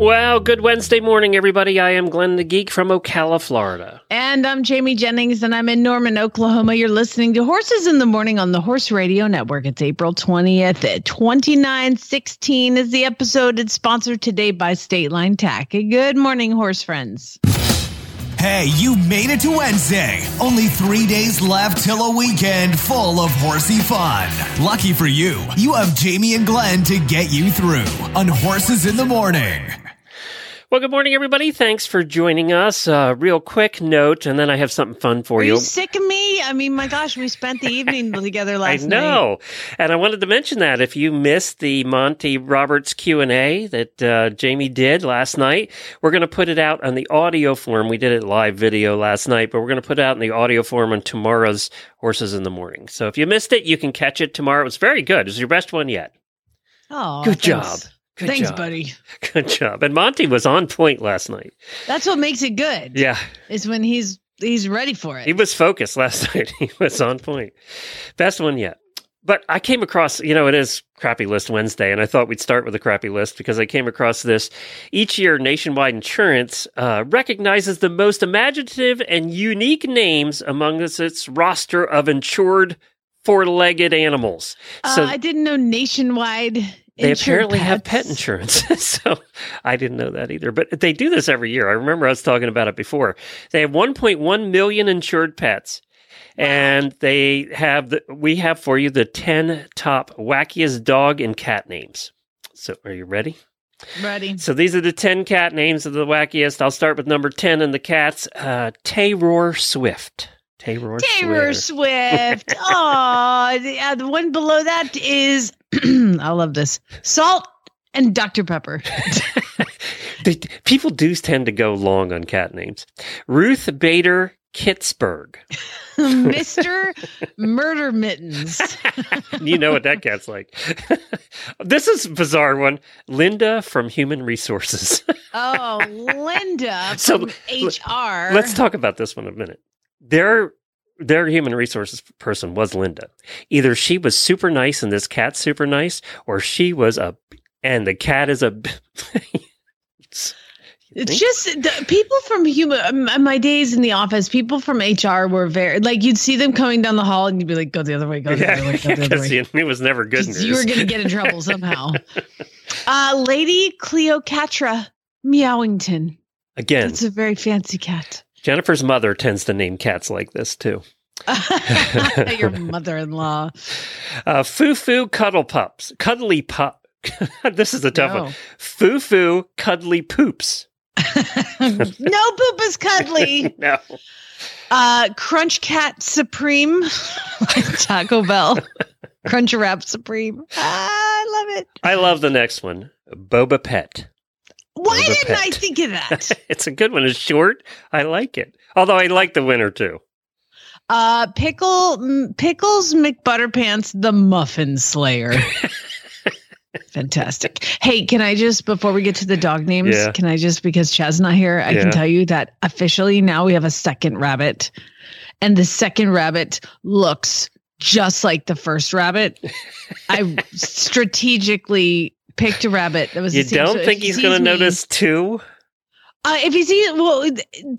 Well, good Wednesday morning, everybody. I am Glenn the Geek from Ocala, Florida. And I'm Jamie Jennings, and I'm in Norman, Oklahoma. You're listening to Horses in the Morning on the Horse Radio Network. It's April 20th at 2916 is the episode. It's sponsored today by State Line Tack. Good morning, horse friends. Hey, you made it to Wednesday. Only three days left till a weekend full of horsey fun. Lucky for you, you have Jamie and Glenn to get you through on Horses in the Morning. Well, good morning, everybody. Thanks for joining us. Uh, real quick note, and then I have something fun for Are you. you sick of me? I mean, my gosh, we spent the evening together last night. know, and I wanted to mention that if you missed the Monty Roberts Q and A that uh, Jamie did last night, we're going to put it out on the audio form. We did it live video last night, but we're going to put it out in the audio form on tomorrow's Horses in the Morning. So if you missed it, you can catch it tomorrow. It was very good. It was your best one yet. Oh, Good thanks. job. Good thanks, job. buddy. Good job. And Monty was on point last night. That's what makes it good. Yeah. Is when he's he's ready for it. He was focused last night. He was on point. Best one yet. But I came across, you know, it is Crappy List Wednesday, and I thought we'd start with a crappy list because I came across this. Each year, Nationwide Insurance uh, recognizes the most imaginative and unique names among its, roster of insured four legged animals. uh, I didn't know nationwide. They insured apparently have pet insurance. so I didn't know that either. But they do this every year. I remember I was talking about it before. They have 1.1 million insured pets. And they have the, we have for you the 10 top wackiest dog and cat names. So are you ready? Ready. So these are the 10 cat names of the wackiest. I'll start with number 10 in the cats. Uh, Tayror Swift. Tayror Taylor Swift. Swift. Oh, the, uh, the one below that is I love this. Salt and Dr. Pepper. They, people do tend to go long on cat names. Ruth Bader Kittsburg. Mr. Murder Mittens. you know what that cat's like. this is a bizarre one. Linda from Human Resources. Oh, Linda So, from HR. Let's talk about this one a minute. Their their human resources person was Linda. Either she was super nice and this cat's super nice, or she was a and the cat is a. It's just the people from human. um, My days in the office, people from HR were very like you'd see them coming down the hall, and you'd be like, "Go the other way, go the yeah, other way, go the other way." it was never good news. You were going to get in trouble somehow. uh, Lady Cleocatra Meowington. Again, That's a very fancy cat. Jennifer's mother tends to name cats like this too. Your mother-in-law. Uh, Foo Foo Cuddle Pups. Cuddly Pup. this is a tough No. one. Foo Foo Cuddly Poops. no poop is cuddly. No. Uh, Crunch Cat Supreme. Taco Bell. Crunch Wrap Supreme. Ah, I love it. I love the next one. Boba Pet. Why didn't I think of that? It's a good one. It's short. I like it. Although I like the winner too. Uh, pickle m- pickles McButterpants, the Muffin Slayer. Fantastic. Hey, can I just before we get to the dog names, Yeah. can I just because Chad's not here, I Yeah. can tell you that officially now we have a second rabbit, and the second rabbit looks just like the first rabbit. I strategically picked a rabbit that was. You don't if think he's going to notice two? Uh, if you see, well,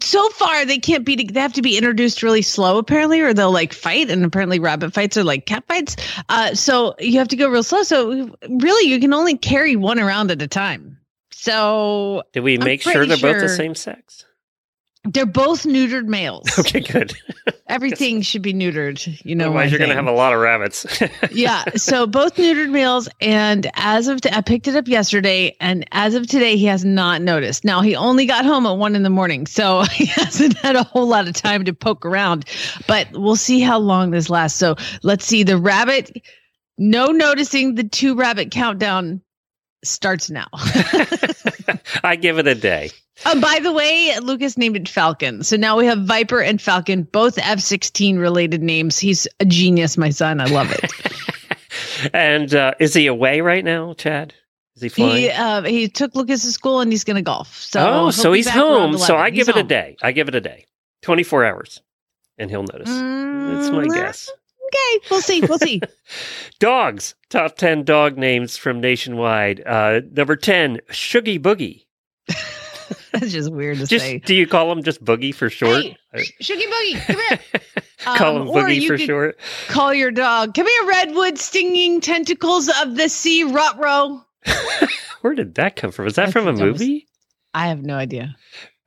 so far they can't be. They have to be introduced really slow, apparently, or they'll like fight. And apparently, rabbit fights are like cat fights. Uh, so you have to go real slow. So really, you can only carry one around at a time. So Did we make sure they're pretty both the same sex? They're both neutered males. Okay, good. Everything should be neutered. You know, Otherwise, you're going to have a lot of rabbits. yeah. So both neutered males, and as of t- I picked it up yesterday, and as of today, he has not noticed. Now he only got home at one in the morning, so he hasn't had a whole lot of time to poke around. But we'll see how long this lasts. So let's see the rabbit. No noticing the two rabbit countdown starts now. I give it a day. Oh, by the way, Lucas named it Falcon. So now we have Viper and Falcon, both F 16 related names. He's a genius, my son. I love it. And uh, is he away right now, Chad? Is he flying? he uh, he took Lucas to school and he's going to golf. So oh, so he's home. So 11. I He's give it a day. I give it a day. 24 hours. And he'll notice. That's my Mm, guess. Okay, we'll see. We'll see. Dogs. Top 10 dog names from nationwide. Uh, number 10, Shuggy Boogie. That's just weird to Just say. Do you call him just Boogie for short? Hey, Shoogie Boogie, come here. call Um, him Boogie for short? Call your dog. Come here, redwood stinging tentacles of the sea, Rutro. Where did that come from? Is that from a movie? I have no idea.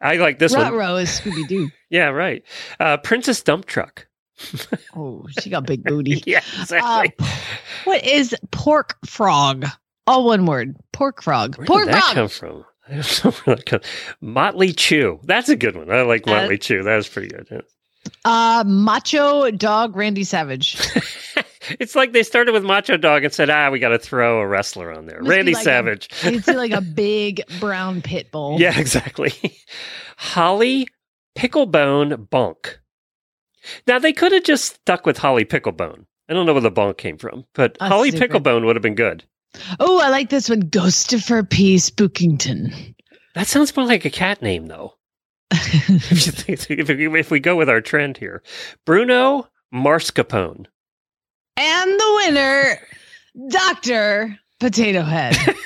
I like this one. Rutro is Scooby Doo. Yeah, right. Uh, Princess Dump Truck. Oh, she got big booty. Yeah, Uh, exactly. what is pork frog? All one word. Pork frog. Where pork did that frog. come from? I don't know where that comes. From. Motley Chew. That's a good one. I like Uh, Motley Chew. That was pretty good. yeah. Uh, macho dog Randy Savage. it's like they started with Macho Dog and said, ah, we got to throw a wrestler on there. Randy like a- Savage. It's like a big brown pit bull. Yeah, exactly. Holly Picklebone Bonk. Now, they could have just stuck with Holly Picklebone. I don't know where the bonk came from, but That's Holly stupid. Picklebone would have been good. Oh, I like this one. Ghostifer P. Spookington. That sounds more like a cat name, though. if, we, if we go with our trend here, Bruno Marscapone. and the winner, Doctor Potato Head.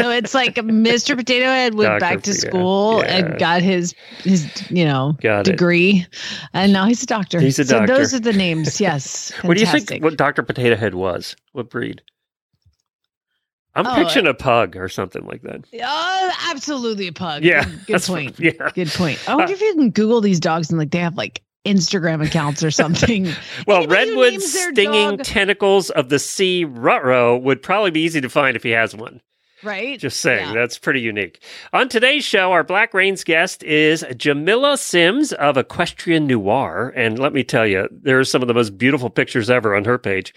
so it's like Mr. Potato Head went Dr. back to school yeah. and got his his you know Got it. degree, and now he's a doctor. He's a so doctor. those are the names. Yes. What do you think? What Doctor Potato Head was? What breed? I'm Oh, picturing a pug or something like that. Oh, absolutely a pug. Yeah, Good, point. yeah. Good point. I wonder if you can Google these dogs and like they have like Instagram accounts or something. Well, redwood stinging dog- tentacles of the sea rutro would probably be easy to find if he has one. Right? Just saying, Yeah. that's pretty unique. On today's show, our Black Reins guest is Jamillah Simms of Equestrian Noire. And let me tell you, there are some of the most beautiful pictures ever on her page.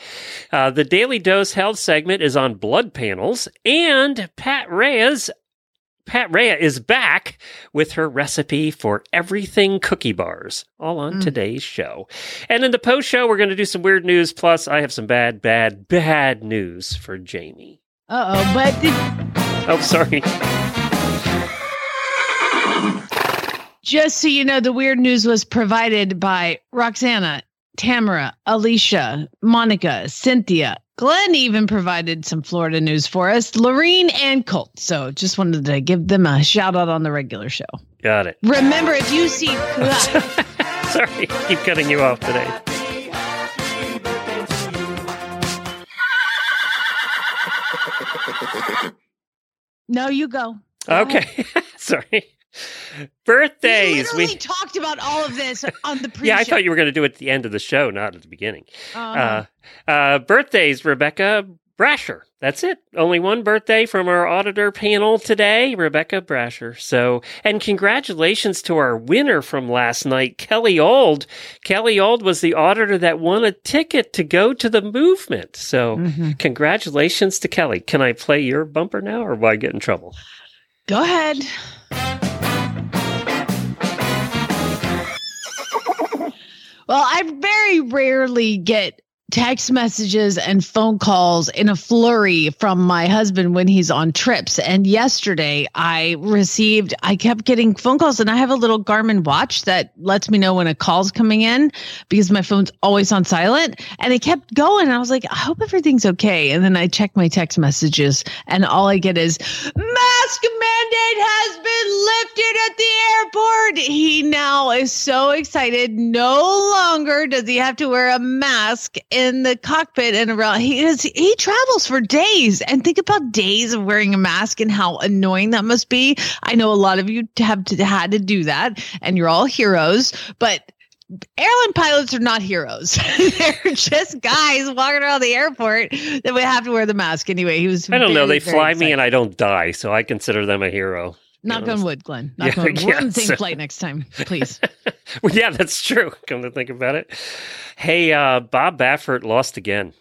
Uh, the Daily Dose Health segment is on blood panels, and Pat Reyes. Pat Raia is back with her recipe for everything cookie bars, all on Mm. today's show. And in the post show, we're going to do some weird news. Plus, I have some bad, bad, bad news for Jamie. Uh oh, but did, Oh, sorry. Just so you know, the weird news was provided by Roxana, Tamara, Alicia, Monica, Cynthia. Glenn even provided some Florida news for us, Lorene and Colt. So just wanted to give them a shout out on the regular show. Got it. Remember, if you see Sorry, keep cutting you off today. No, you go. Go. Okay, sorry. Birthdays. We We talked about all of this on the pre yeah, I thought you were going to do it at the end of the show, not at the beginning. uh Uh, uh, birthdays, Rebecca Brasher. That's it. Only one birthday from our auditor panel today, Rebecca Brasher. So, and congratulations to our winner from last night, Kelly Old. Kelly Old was the auditor that won a ticket to go to the movement. So, Mhm. congratulations to Kelly. Can I play your bumper now, or will I get in trouble? Go ahead. Well, I very rarely get text messages and phone calls in a flurry from my husband when he's on trips. And yesterday I received, I kept getting phone calls and I have a little Garmin watch that lets me know when a call's coming in because my phone's always on silent. And it kept going. I was like, I hope everything's okay. And then I check my text messages and all I get is mask mandate has been lifted at the airport. He now is so excited. No longer does he have to wear a mask in the cockpit and around. He is he travels for days. And think about days of wearing a mask and how annoying that must be. I know a lot of you have to, had to do that, and you're all heroes, but airline pilots are not heroes. They're just guys walking around the airport that would have to wear the mask anyway. He was. I don't know. They very fly me and I don't die, so I consider them a hero. Knock on wood, Glenn. Knock Yeah, on wood. We're on the same flight next time, please. Well, yeah, that's true. Come to think about it. Hey, uh, Bob Baffert lost again.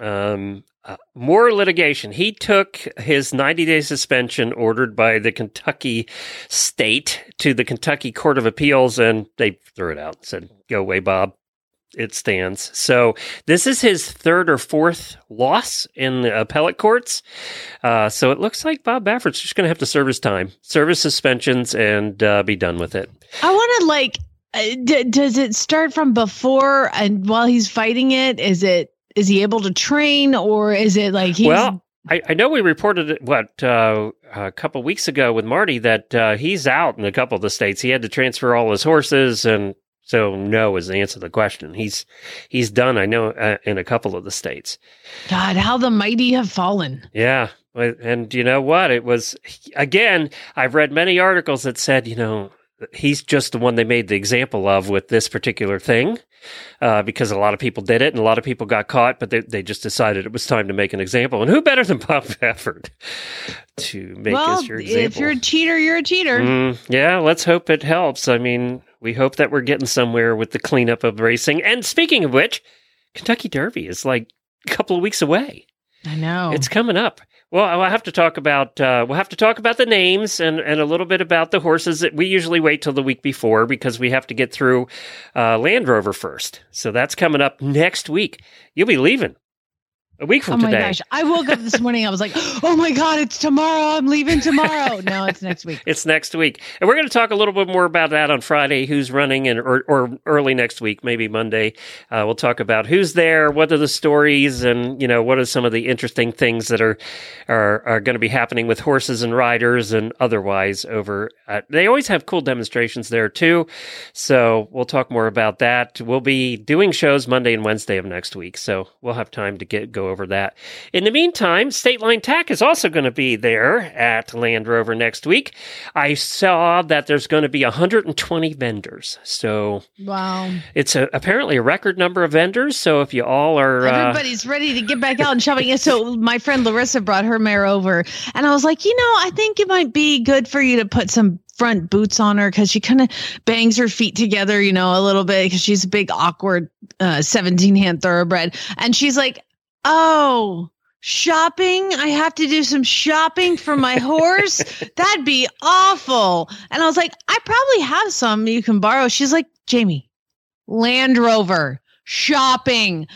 Um, uh, more litigation. He took his 90 day suspension ordered by the Kentucky state to the Kentucky Court of Appeals, and they threw it out and said, Go away, Bob. It stands. So this is his third or fourth loss in the appellate courts. Uh, so it looks like Bob Baffert's just going to have to serve his time, serve his suspensions, and uh, be done with it. I want to like. Uh, d- does it start from before and while he's fighting it? Is it is he able to train or is it like he's Well, I, I know we reported it what uh, a couple weeks ago with Marty that uh, he's out in a couple of the states. He had to transfer all his horses, and so no is the answer to the question. He's he's done. I know uh, in a couple of the states. God, how the mighty have fallen. Yeah, and you know what? It was again. I've read many articles that said you know he's just the one they made the example of with this particular thing uh, because a lot of people did it and a lot of people got caught, but they, they just decided it was time to make an example. And who better than Bob Baffert to make well, this your example? if you're a cheater, you're a cheater. Mm, yeah, let's hope it helps. I mean, we hope that we're getting somewhere with the cleanup of racing. And speaking of which, Kentucky Derby is like a couple of weeks away. I know. It's coming up. Well, I'll have to talk about uh, we'll have to talk about the names and, and a little bit about the horses that we usually wait till the week before because we have to get through uh, Land Rover first. So that's coming up next week. You'll be leaving a week from oh my today. gosh. I woke up this morning. I was like, oh my God, it's tomorrow. I'm leaving tomorrow. no, it's next week. It's next week. And we're going to talk a little bit more about that on Friday, who's running, and or, or early next week, maybe Monday. Uh, we'll talk about who's there, what are the stories, and you know what are some of the interesting things that are are, are going to be happening with horses and riders and otherwise over. At, they always have cool demonstrations there too. So we'll talk more about that. We'll be doing shows Monday and Wednesday of next week, so we'll have time to get go over that. In the meantime, State Line Tack is also going to be there at Land Rover next week. I saw that there's going to be 120 vendors. So Wow. it's a, apparently a record number of vendors. So if you all are. Uh, Everybody's ready to get back out and shopping. And so my friend Larissa brought her mare over, and I was like, you know, I think it might be good for you to put some front boots on her because she kind of bangs her feet together, you know, a little bit because she's a big, awkward uh, 17 hand thoroughbred. And she's like, oh, shopping? I have to do some shopping for my horse? That'd be awful. And i was like i probably have some you can borrow. She's like jamie land rover shopping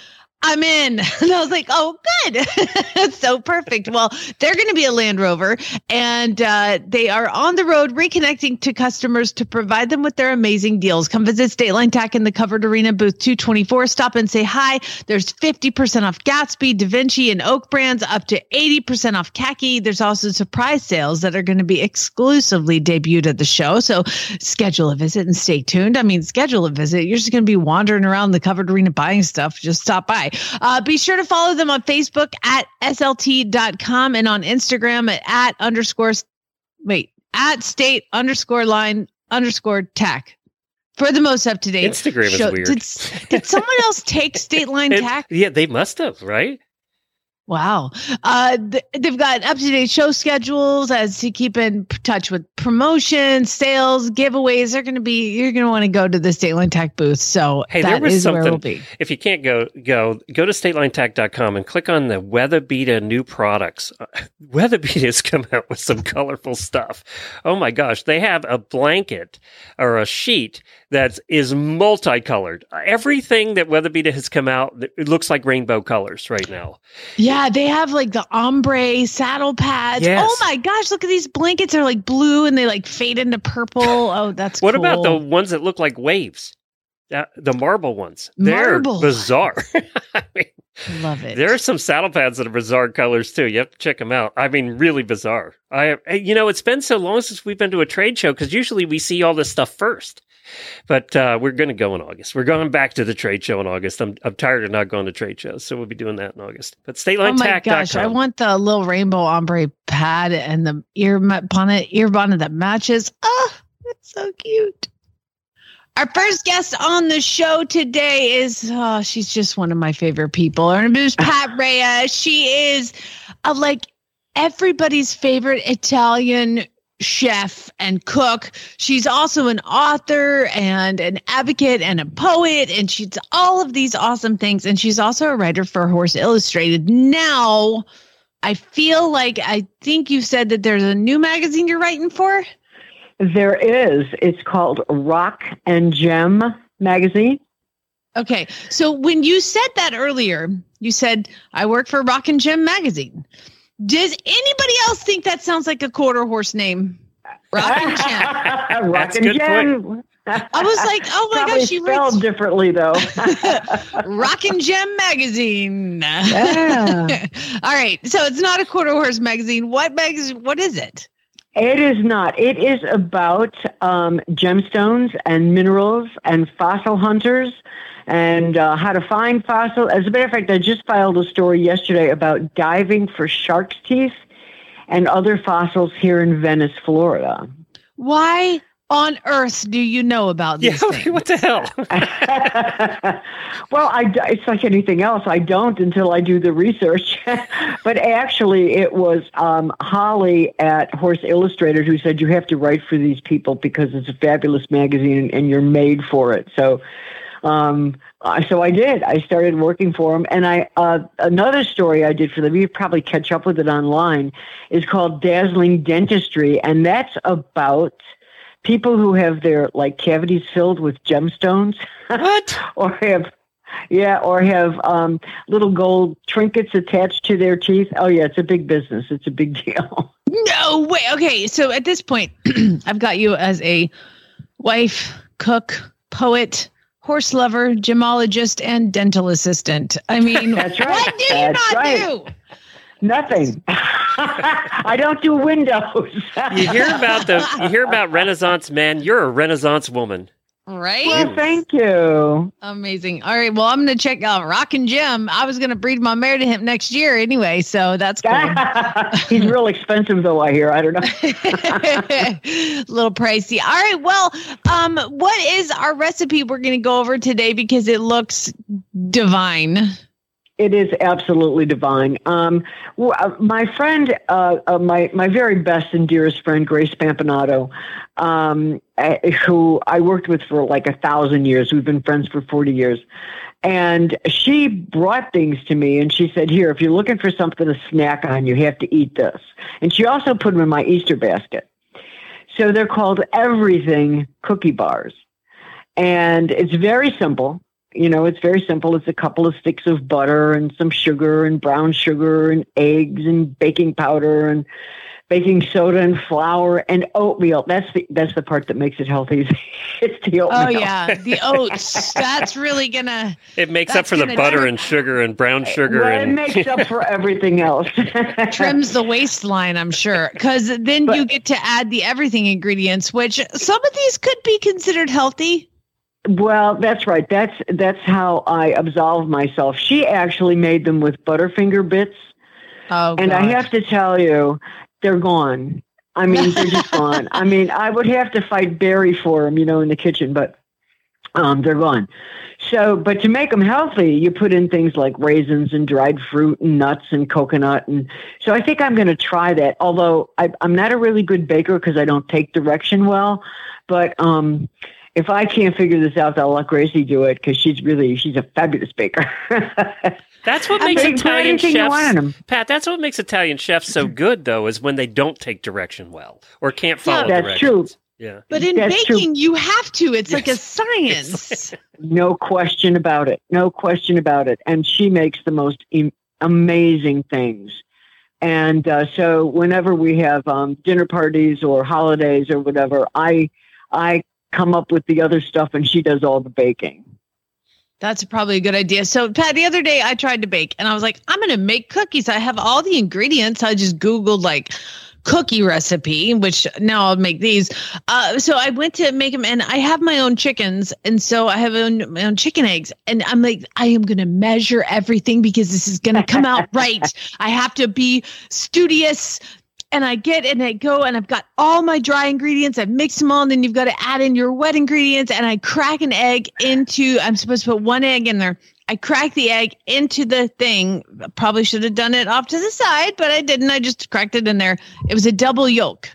i'm in. And i was like oh good. That's so perfect. Well they're going to be a land rover and uh, they are on the road reconnecting to customers to provide them with their amazing deals. Come visit state line tack in the covered arena booth 224 stop and say hi. There's 50% off gatsby da vinci and oak brands up to 80% off khaki. There's also surprise sales that are going to be exclusively debuted at the show so schedule a visit and stay tuned. I mean schedule a visit. You're just going to be wandering around the covered arena buying stuff. Just stop by uh, be sure to follow them on facebook at slt.com and on instagram at, at underscore wait at state underscore line underscore tack for the most up to date Instagram is weird. Did, did someone else take state line tack? yeah, they must have, right? Wow. Uh, th- they've got up to date show schedules as to keep in touch with promotions, sales, giveaways. They're going to be, you're going to want to go to the State Line Tack booth. So Hey, that there was is where we'll be. If you can't go, go go to statelinetack.com and click on the WeatherBeeta new products. Uh, has come out with some colorful stuff. Oh my gosh, they have a blanket or a sheet that is multicolored. Everything that WeatherBeeta has come out, it looks like rainbow colors right now. Yeah, they have like the ombre saddle pads. Yes. Oh my gosh, look at these blankets. They're like blue and they like fade into purple. Oh, that's What cool. about the ones that look like waves? Uh, the marble ones. They're Marble bizarre. I mean, Love it. There are some saddle pads that are bizarre colors too. You have to check them out. I mean, really bizarre. I, you know, it's been so long since we've been to a trade show because usually we see all this stuff first. But uh, we're going to go in August. We're going back to the trade show in August. I'm I'm tired of not going to trade shows, so we'll be doing that in August. But Oh my gosh, I want the little rainbow ombre pad and the ear bonnet, ear bonnet that matches. Oh, it's so cute. Our first guest on the show today is oh, she's just one of my favorite people. Her name is Pat Raia. She is uh, like everybody's favorite Italian chef and cook. She's also an author and an advocate and a poet, and she's all of these awesome things. And she's also a writer for Horse Illustrated. Now, I feel like I think you said that there's a new magazine you're writing for. There is. It's called Rock and Gem magazine. Okay. So when you said that earlier, you said, I work for Rock and Gem magazine. Does anybody else think that sounds like a quarter horse name? Rock and Gem. Rock That's a and good Gem. I was like, oh my Probably gosh, she spelled writes differently though. Rock and Gem magazine. Yeah. All right. So it's not a quarter horse magazine. What magazine? What is it? It is not. It is about um, gemstones and minerals and fossil hunters and uh, how to find fossil. As a matter of fact, I just filed a story yesterday about diving for shark's teeth and other fossils here in Venice, Florida. Why on earth do you know about Yeah, these things? what the hell? well, I, d- it's like anything else. I don't until I do the research. but actually, it was um, Holly at Horse Illustrated who said, You have to write for these people because it's a fabulous magazine and you're made for it. So, um, so I did. I started working for them, and I uh, another story I did for them. You probably catch up with it online. Is called Dazzling Dentistry, and that's about people who have their like cavities filled with gemstones. What? or have yeah, or have um, little gold trinkets attached to their teeth. Oh yeah, it's a big business. It's a big deal. No way. Okay, so at this point, I've got you as a wife, cook, poet, horse lover, gemologist, and dental assistant. I mean, That's right. what do you That's not right. do? Nothing. I don't do windows. You hear about the you hear about Renaissance men. You're a Renaissance woman. Right? well, thank you. Amazing. All right. Well, I'm going to check out Rock and Jim. I was going to breed my mare to him next year anyway, so that's cool. He's real expensive, though. I hear. I don't know. a little pricey. All right. Well, um, what is our recipe we're going to go over today because it looks divine? It is absolutely divine. Um, uh, my friend, uh, uh, my my very best and dearest friend, Grace Pampanato, um, who I worked with for like a thousand years. We've been friends for forty years, and she brought things to me, and she said, "Here, if you're looking for something to snack on, you have to eat this." And she also put them in my Easter basket. So they're called everything cookie bars, and it's very simple you know, it's very simple. It's a couple of sticks of butter and some sugar and brown sugar and eggs and baking powder and baking soda and flour and oatmeal. That's the that's the part that makes it healthy. it's the oh, oatmeal. Oh yeah, the oats. That's really gonna. It makes That's up for the butter trim- and sugar and brown sugar Well, it makes up for everything else. trims the waistline, I'm sure. Because then But- you get to add the everything ingredients, which some of these could be considered healthy. Well, that's right. That's that's how I absolve myself. She actually made them with Butterfinger bits, Oh, and I have to tell you, they're gone. I mean, they're just gone. I mean, I would have to fight Barry for them, you know, in the kitchen, but um, they're gone. So, but to make them healthy, you put in things like raisins and dried fruit and nuts and coconut, and so I think I'm going to try that. Although I, I'm not a really good baker because I don't take direction well, but um, if I can't figure this out, I'll let Gracie do it because she's really she's a fabulous baker. That's what I makes Italian anything you want in 'em. chefs. Pat, that's what makes Italian chefs so good, though, is when they don't take direction well or can't follow that's directions. Yeah. But in That's true. baking, you have to. It's like a science. No question about it. No question about it. And she makes the most em- amazing things. And uh, so whenever we have um, dinner parties or holidays or whatever, I I come up with the other stuff and she does all the baking. That's probably a good idea. So, Pat, the other day I tried to bake and I was like, I'm going to make cookies. I have all the ingredients. I just Googled like cookie recipe, which now I'll make these. Uh, so I went to make them and I have my own chickens. And so I have own, my own chicken eggs. And I'm like, I am going to measure everything because this is going to come out right. I have to be studious. And I get and I go and I've got all my dry ingredients. I've mixed them all, and then you've got to add in your wet ingredients. And I crack an egg into. I'm supposed to put one egg in there. I crack the egg into the thing. Probably should have done it off to the side, but I didn't. I just cracked it in there. It was a double yolk.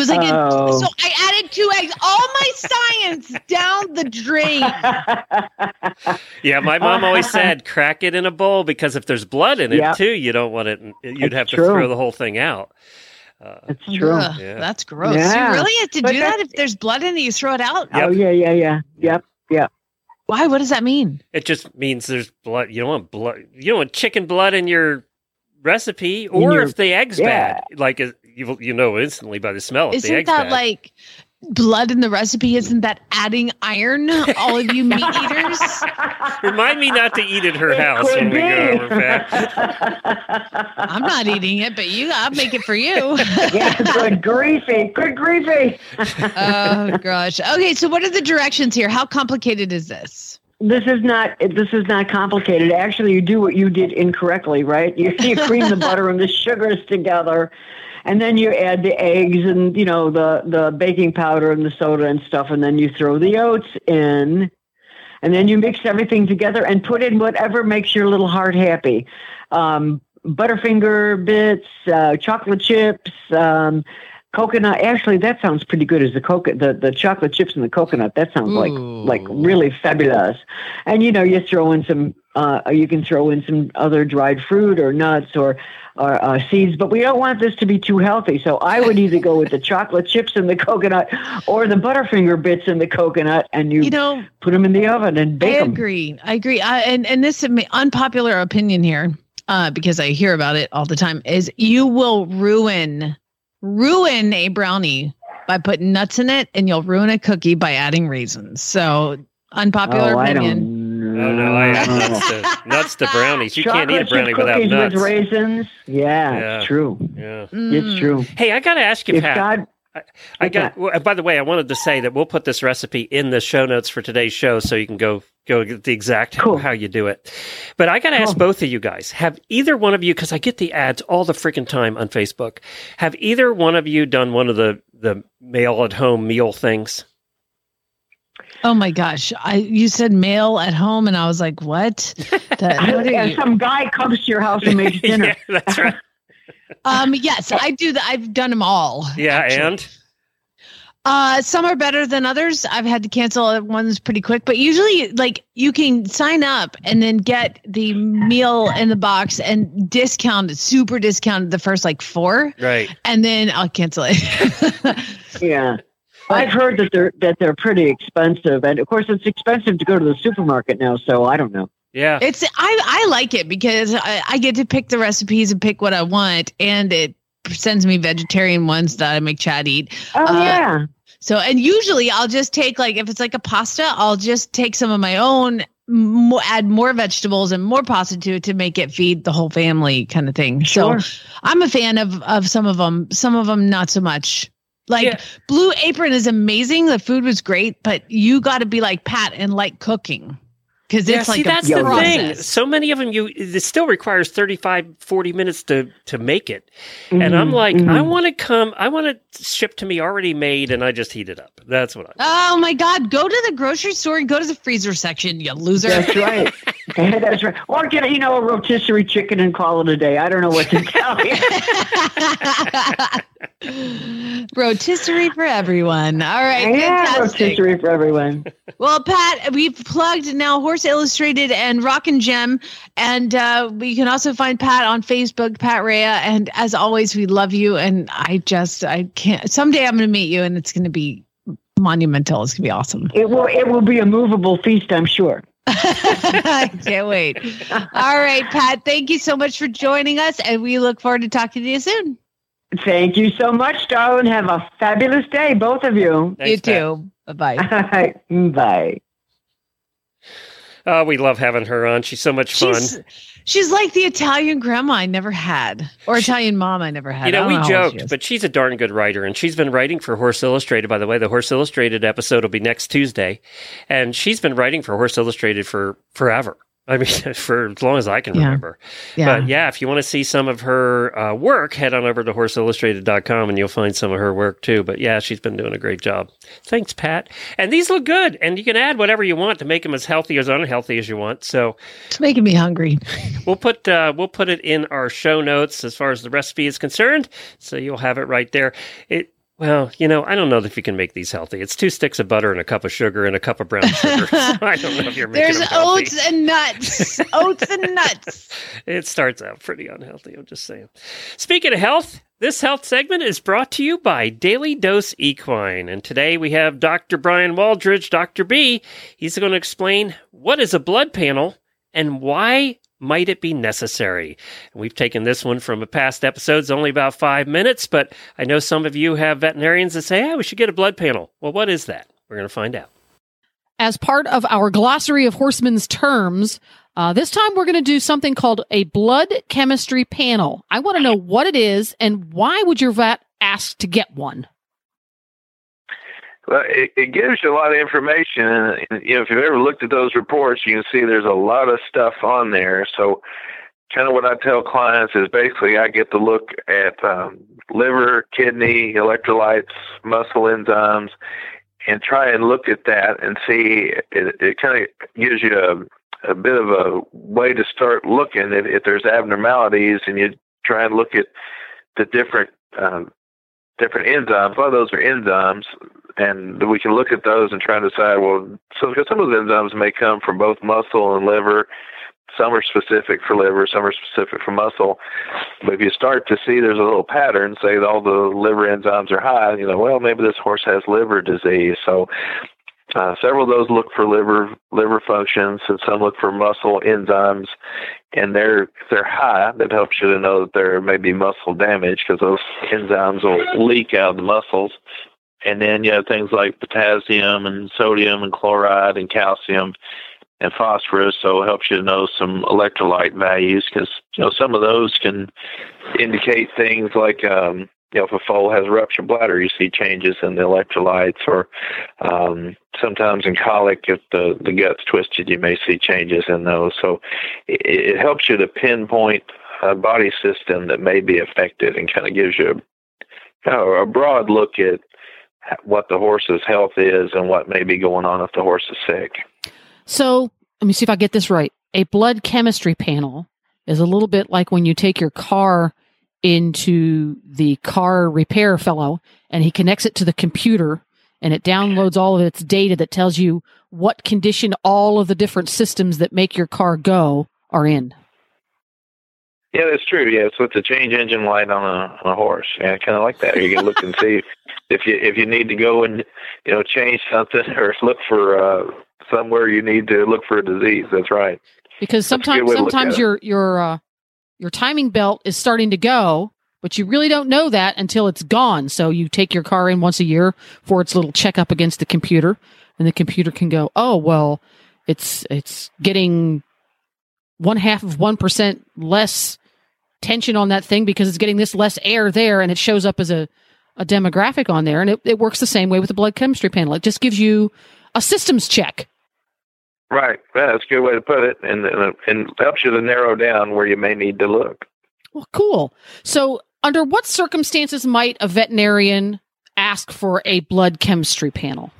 It's So it was like, a, Oh. so I added two eggs. All my science down the drain. Yeah, my mom always said crack it in a bowl because if there's blood in it Yep. too, you don't want it. You'd That's have to true. throw the whole thing out. Uh, It's true. Ugh, Yeah. That's gross. Yeah. You really have to But do that if there's blood in it, you throw it out? Yep. Oh yeah, yeah, yeah. Yep. Yep. Why? What does that mean? it just means there's blood. You don't want blood. You don't want chicken blood in your recipe, or your- if the egg's yeah. bad, like you you know instantly by the smell Isn't egg's that bad. like blood in the recipe? Isn't that adding iron? All of you meat eaters. Remind me not to eat at her It house could when we go over, be. Pat. I'm not eating it, but you, I'll make it for you. yeah, good griefy, good griefy. oh gosh. Okay, so what are the directions here? How complicated is this? This is not this is not complicated. Actually, you do what you did incorrectly, right? You, you cream the butter and the sugars together, and then you add the eggs and you know the the baking powder and the soda and stuff, and then you throw the oats in, and then you mix everything together and put in whatever makes your little heart happy. Um, Butterfinger bits, uh, chocolate chips, um, coconut. Actually, that sounds pretty good. As the coconut, the, the chocolate chips and the coconut. That sounds like Ooh. like really fabulous. And you know, you throw in some. Uh, you can throw in some other dried fruit or nuts or or uh, seeds, but we don't want this to be too healthy. So I would either go with the chocolate chips and the coconut, or the Butterfinger bits and the coconut, and you, You know, put them in the oven and I bake them. i agree. I agree. And and this is my unpopular opinion here, uh, because I hear about it all the time, is you will ruin ruin a brownie by putting nuts in it, and you'll ruin a cookie by adding raisins. So unpopular Oh, I opinion. don't know. Oh no, I add nuts to, nuts to brownies. You can't eat a brownie without nuts. with raisins. Yeah, Yeah. it's true. Yeah. Mm. It's true. Hey, I got to ask you, If Pat. God, I got. Well, by the way, I wanted to say that we'll put this recipe in the show notes for today's show, so you can go go get the exact Cool. how you do it. But I got to ask both of you guys: Have either one of you? Because I get the ads all the freaking time on Facebook. Have either one of you done one of the the mail at home meal things? Oh my gosh! I you said mail at home, and I was like, what? That- what you- some guy comes to your house and makes dinner. yeah, that's right. Um, yes, I do that. I've done them all. Yeah, actually. and Uh, some are better than others. I've had to cancel ones pretty quick, but usually, like you can sign up and then get the meal in the box and discount, super discounted the first like four, right. and then I'll cancel it. Yeah. I've heard that they're that they're pretty expensive, and of course it's expensive to go to the supermarket now. So I don't know. Yeah. it's I I like it because I, I get to pick the recipes and pick what I want, and it sends me vegetarian ones that I make Chad eat. Oh Uh, yeah, So, and usually I'll just take like if it's like a pasta, I'll just take some of my own, mo- add more vegetables and more pasta to it to make it feed the whole family kind of thing. Sure. So, I'm a fan of of some of them. Some of them not so much. Like Yeah. Blue Apron is amazing. The food was great, but you got to be like Pat and like cooking because Yeah, it's see, like that's the process. thing. So many of them, you it still requires 35, 40 minutes to to make it. And I'm Mhm, like, mhm. I want to come, I want it shipped to me already made, and I just heat it up. That's what I. Oh my God! Go to the grocery store and go to the freezer section, you loser. that's right. that's right. Or get you know a rotisserie chicken and call it a day. I don't know what to tell you. Rotisserie for everyone. All right, yeah, fantastic. rotisserie for everyone. Well, Pat, we've plugged now Horse Illustrated and Rock and Gem, and uh, we can also find Pat on Facebook, Pat Raia. And as always, we love you. And I just, I can't. Someday I'm going to meet you, and it's going to be monumental. It's going to be awesome. It will it will be a movable feast, I'm sure. I can't wait. All right, Pat, thank you so much for joining us, and we look forward to talking to you soon. Thank you so much, darling. Have a fabulous day, both of you. Thanks, you Pat. too. Bye bye. Bye. Oh, we love having her on. She's so much fun. She's she's like the Italian grandma I never had, or Italian mom I never had. You know, we don't how old she joked, but she's a darn good writer, and she's been writing for Horse Illustrated. By the way, the Horse Illustrated episode will be next Tuesday, and she's been writing for Horse Illustrated for forever. I mean, for as long as I can Yeah. remember. yeah. But yeah, if you want to see some of her uh, work, head on over to horseillustrated.com and you'll find some of her work too. But yeah, she's been doing a great job. Thanks, Pat. And these look good, and you can add whatever you want to make them as healthy or as unhealthy as you want. So it's making me hungry. we'll put uh, we'll put it in our show notes as far as the recipe is concerned, so you'll have it right there. It Well, you know, I don't know if you can make these healthy. It's two sticks of butter and a cup of sugar and a cup of brown sugar. So I don't know if you're making There's them healthy. oats and nuts. oats and nuts. It starts out pretty unhealthy. I'm just saying. Speaking of health, this health segment is brought to you by Daily Dose Equine. And today we have Dr. Bryan Waldridge, Dr. B. He's going to explain what is a blood panel and why might it be necessary. We've taken this one from a past episode. It's only about five minutes, but I know some of you have veterinarians that say, hey, we should get a blood panel. Well, what is that? We're going to find out. as part of our glossary of horsemen's terms, uh, this time we're going to do something called a blood chemistry panel. I want to know what it is and why would your vet ask to get one? Well, it, it gives you a lot of information, and, you know if you've ever looked at those reports, you can see there's a lot of stuff on there. So, kind of what I tell clients is basically I get to look at um, liver, kidney, electrolytes, muscle enzymes, and try and look at that and see. It, it kind of gives you a, a bit of a way to start looking if, if there's abnormalities, and you try and look at the different um, different enzymes. A lot of those are enzymes, and we can look at those and try and decide. Well, so because some of the enzymes may come from both muscle and liver. Some are specific for liver, some are specific for muscle. But if you start to see there's a little pattern, say all the liver enzymes are high, you know, well, maybe this horse has liver disease. So uh, several of those look for liver liver functions, and some look for muscle enzymes. And they're if they're high. That helps you to know that there may be muscle damage because those enzymes will leak out of the muscles. And then you have things like potassium and sodium and chloride and calcium and phosphorus. So it helps you to know some electrolyte values because you know some of those can indicate things like um, you know if a foal has ruptured bladder, you see changes in the electrolytes, or um, sometimes in colic, if the the gut's twisted, you may see changes in those. So it, it helps you to pinpoint a body system that may be affected and kind of gives you a, kind of a broad look at what the horse's health is and what may be going on if the horse is sick. So let me see if I get this right. A blood chemistry panel is a little bit like when you take your car into the car repair fellow and he connects it to the computer and it downloads all of its data that tells you what condition all of the different systems that make your car go are in. Yeah, that's true. Yeah, so it's a change engine light on a on a horse. Yeah, kind of like that. You can look and see if you if you need to go and you know change something or look for uh, somewhere you need to look for a disease. That's right. Because That's sometimes to sometimes your your uh, your timing belt is starting to go, but you really don't know that until it's gone. So you take your car in once a year for its little checkup against the computer, and the computer can go, "Oh, well, it's it's getting one half of one percent less tension on that thing because it's getting this less air there, and it shows up as a a demographic on there, and it, it works the same way with the blood chemistry panel. It just gives you a systems check. Right. Yeah, that's a good way to put it, and and, and helps you to narrow down where you may need to look. Well, cool. So, under what circumstances might a veterinarian ask for a blood chemistry panel?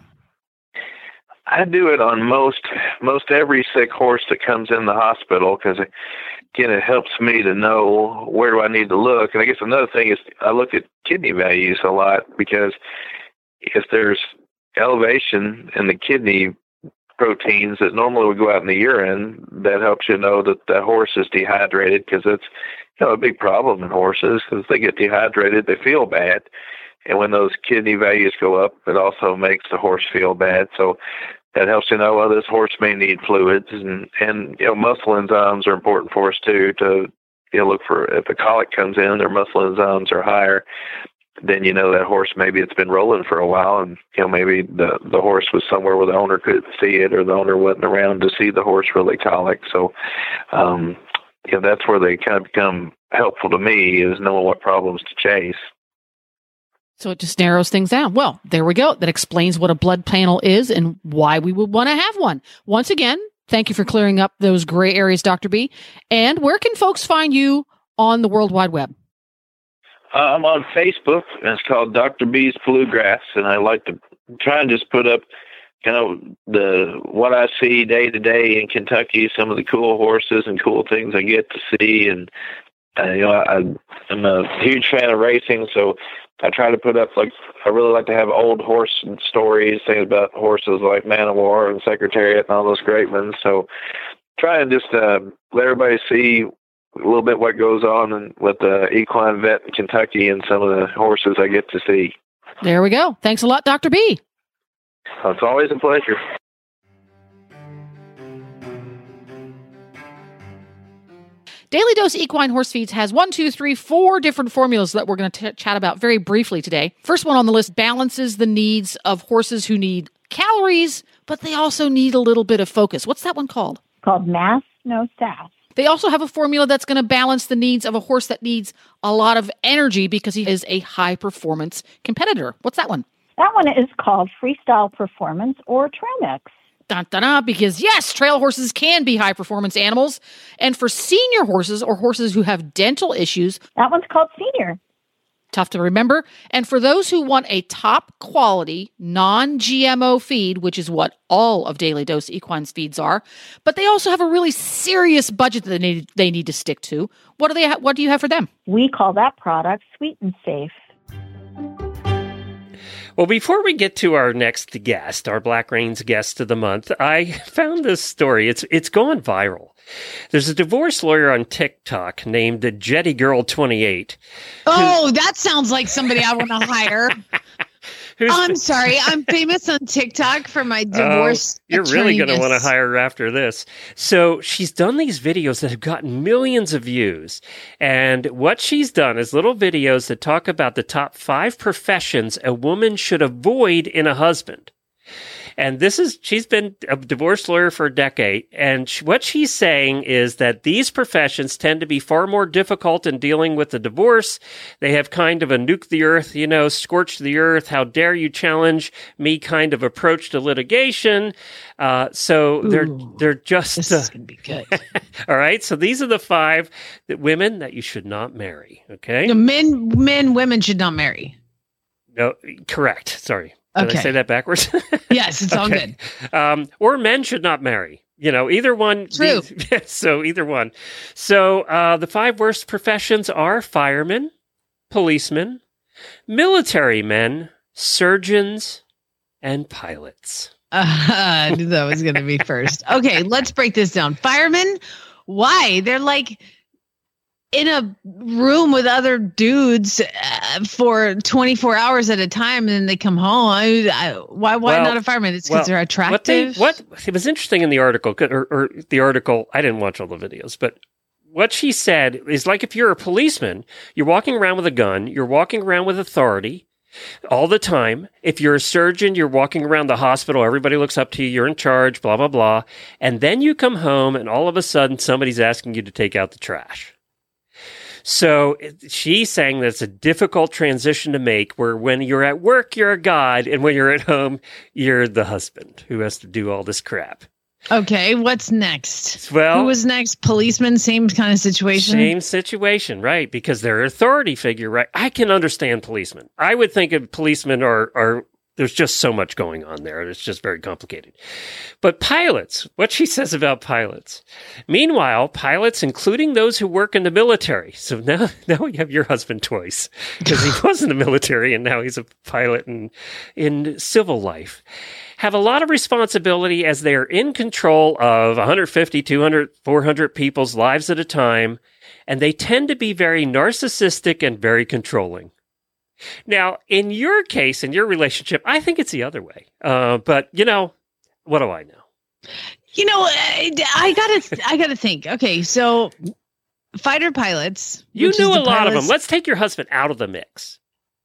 I do it on most most every sick horse that comes in the hospital because again it helps me to know where do I need to look. And I guess another thing is I look at kidney values a lot because if there's elevation in the kidney proteins that normally would go out in the urine, that helps you know that the horse is dehydrated because it's you know a big problem in horses because they get dehydrated, they feel bad. And when those kidney values go up, it also makes the horse feel bad. So that helps you know, well, this horse may need fluids and, and, you know, muscle enzymes are important for us too, to, you know, look for if a colic comes in, their muscle enzymes are higher, then you know that horse maybe it's been rolling for a while and, you know, maybe the, the horse was somewhere where the owner couldn't see it or the owner wasn't around to see the horse really colic. So, um, you know, that's where they kind of become helpful to me is knowing what problems to chase. So it just narrows things down. Well, there we go. That explains what a blood panel is and why we would want to have one. Once again, thank you for clearing up those gray areas, Dr. B. And where can folks find you on the World Wide Web? Uh, I'm on Facebook, and it's called Dr. B's Bluegrass, and I like to try and just put up kind of the what I see day to day in Kentucky, some of the cool horses and cool things I get to see, and uh, you know, I, I'm a huge fan of racing, so I try to put up like I really like to have old horse stories, things about horses like Man o' War and Secretariat and all those great ones. So try and just uh, let everybody see a little bit what goes on and with the equine vet in Kentucky and some of the horses I get to see. There we go. Thanks a lot, Dr. B. It's always a pleasure. Daily Dose Equine Horse Feeds has one, two, three, four different formulas that we're going to chat about very briefly today. First one on the list balances the needs of horses who need calories, but they also need a little bit of focus. What's that one called? Called Mass No Sass. They also have a formula that's going to balance the needs of a horse that needs a lot of energy because he is a high performance competitor. What's that one? That one is called Freestyle Performance or Trail Mix. Dun, dun, dun, because yes, trail horses can be high performance animals. And for senior horses or horses who have dental issues, That one's called Senior. Tough to remember. And for those who want a top quality, non GMO feed, which is what all of Daily Dose Equines feeds are, but they also have a really serious budget that they need, they need to stick to. What do they? Ha- what do you have for them? We call that product Sweet and Safe. Well, before we get to our next guest, our Black Reins guest of the month, I found this story. It's it's going viral. There's a divorce lawyer on TikTok named the Jetty Girl 28. Oh, that sounds like somebody I want to hire. I'm sorry. I'm famous on TikTok for my oh, divorce. Oh, you're really going to want to hire her after this. So she's done these videos that have gotten millions of views. And what she's done is little videos that talk about the top five professions a woman should avoid in a husband. And this is, she's been a divorce lawyer for a decade. And sh- what she's saying is that these professions tend to be far more difficult in dealing with the divorce. They have kind of a nuke the earth, you know, scorch the earth. How dare you challenge me kind of approach to litigation. Uh, so they're, they're just, This uh, is going to be good. all right. So these are the five that women that you should not marry. Okay. The men, men, women should not marry. No, correct. Sorry. Did Okay. I say that backwards? Yes, it's all Okay. good. um, or men should not marry. You know, either one. True. so either one. So uh, the five worst professions are firemen, policemen, military men, surgeons, and pilots. Uh, I knew that was going to be first. Okay, let's break this down. Firemen, why? They're like in a room with other dudes uh, for 24 hours at a time and then they come home. I, I, why why Well, not a fireman? It's because well, they're attractive. What, they, what it was interesting in the article, or, or the article, I didn't watch all the videos, but what she said is like if you're a policeman, you're walking around with a gun, you're walking around with authority all the time. If you're a surgeon, you're walking around the hospital, everybody looks up to you, you're in charge, blah, blah, blah. And then you come home and all of a sudden somebody's asking you to take out the trash. So she's saying that it's a difficult transition to make where when you're at work, you're a god, and when you're at home, you're the husband who has to do all this crap. Okay, what's next? Well, Who was next? Policeman, same kind of situation. Same situation, right? Because they're an authority figure, right? I can understand policemen. I would think of policemen are are there's just so much going on there. It's just very complicated. But pilots, what she says about pilots. Meanwhile, pilots, including those who work in the military. So now, now we have your husband twice because he was in the military and now he's a pilot in, in civil life. Have a lot of responsibility as they are in control of 150, 200, 400 people's lives at a time. And they tend to be very narcissistic and very controlling. Now, in your case, in your relationship, I think it's the other way. Uh, but you know, what do I know? You know, I, I gotta, I gotta think. Okay, so fighter pilots. You knew a the lot of them. Let's take your husband out of the mix.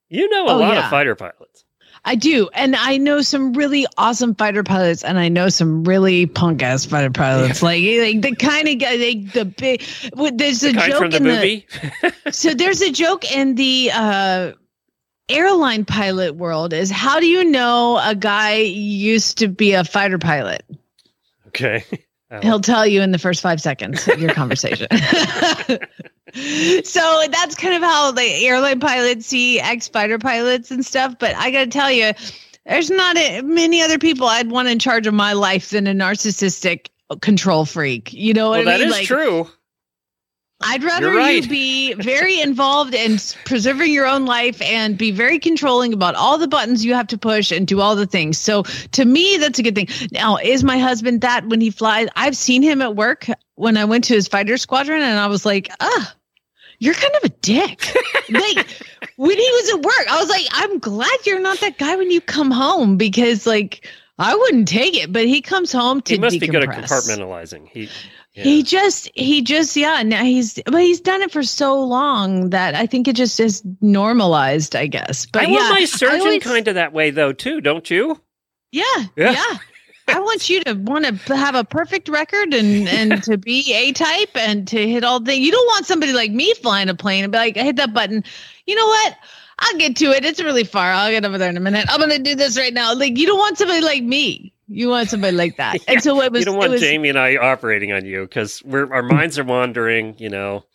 You know a Oh, lot yeah. of fighter pilots. I do, and I know some really awesome fighter pilots, and I know some really punk ass fighter pilots, like like the kind of guy, like the big. There's a The guy joke the in movie. the so there's a joke in the uh, airline pilot world is how do you know a guy used to be a fighter pilot? okay. He'll tell you in the first five seconds of your conversation. so that's kind of how the airline pilots see ex fighter pilots and stuff. But I got to tell you, there's not a, many other people I'd want in charge of my life than a narcissistic control freak. You know what Well, I that mean? is true. I'd rather right. you be very involved in preserving your own life and be very controlling about all the buttons you have to push and do all the things. So to me, that's a good thing. Now, is my husband that when he flies? I've seen him at work when I went to his fighter squadron, and I was like, ah. You're kind of a dick. like when he was at work, I was like, I'm glad you're not that guy when you come home because like I wouldn't take it. But he comes home to He must be good at compartmentalizing. He, yeah. He just, he just, yeah. Now he's, but he's done it for so long that I think it just is normalized, I guess. But I yeah, want my surgeon always- kind of that way though too, don't you? yeah, Yeah. yeah. I want you to want to have a perfect record and and to be a type and to hit all things. You don't want somebody like me flying a plane and be like, I hit that button. You know what? I'll get to it. It's really far. I'll get over there in a minute. I'm gonna do this right now. Like you don't want somebody like me. You want somebody like that. And so it was. you don't want was, Jamie and I operating on you because we're our minds are wandering. You know,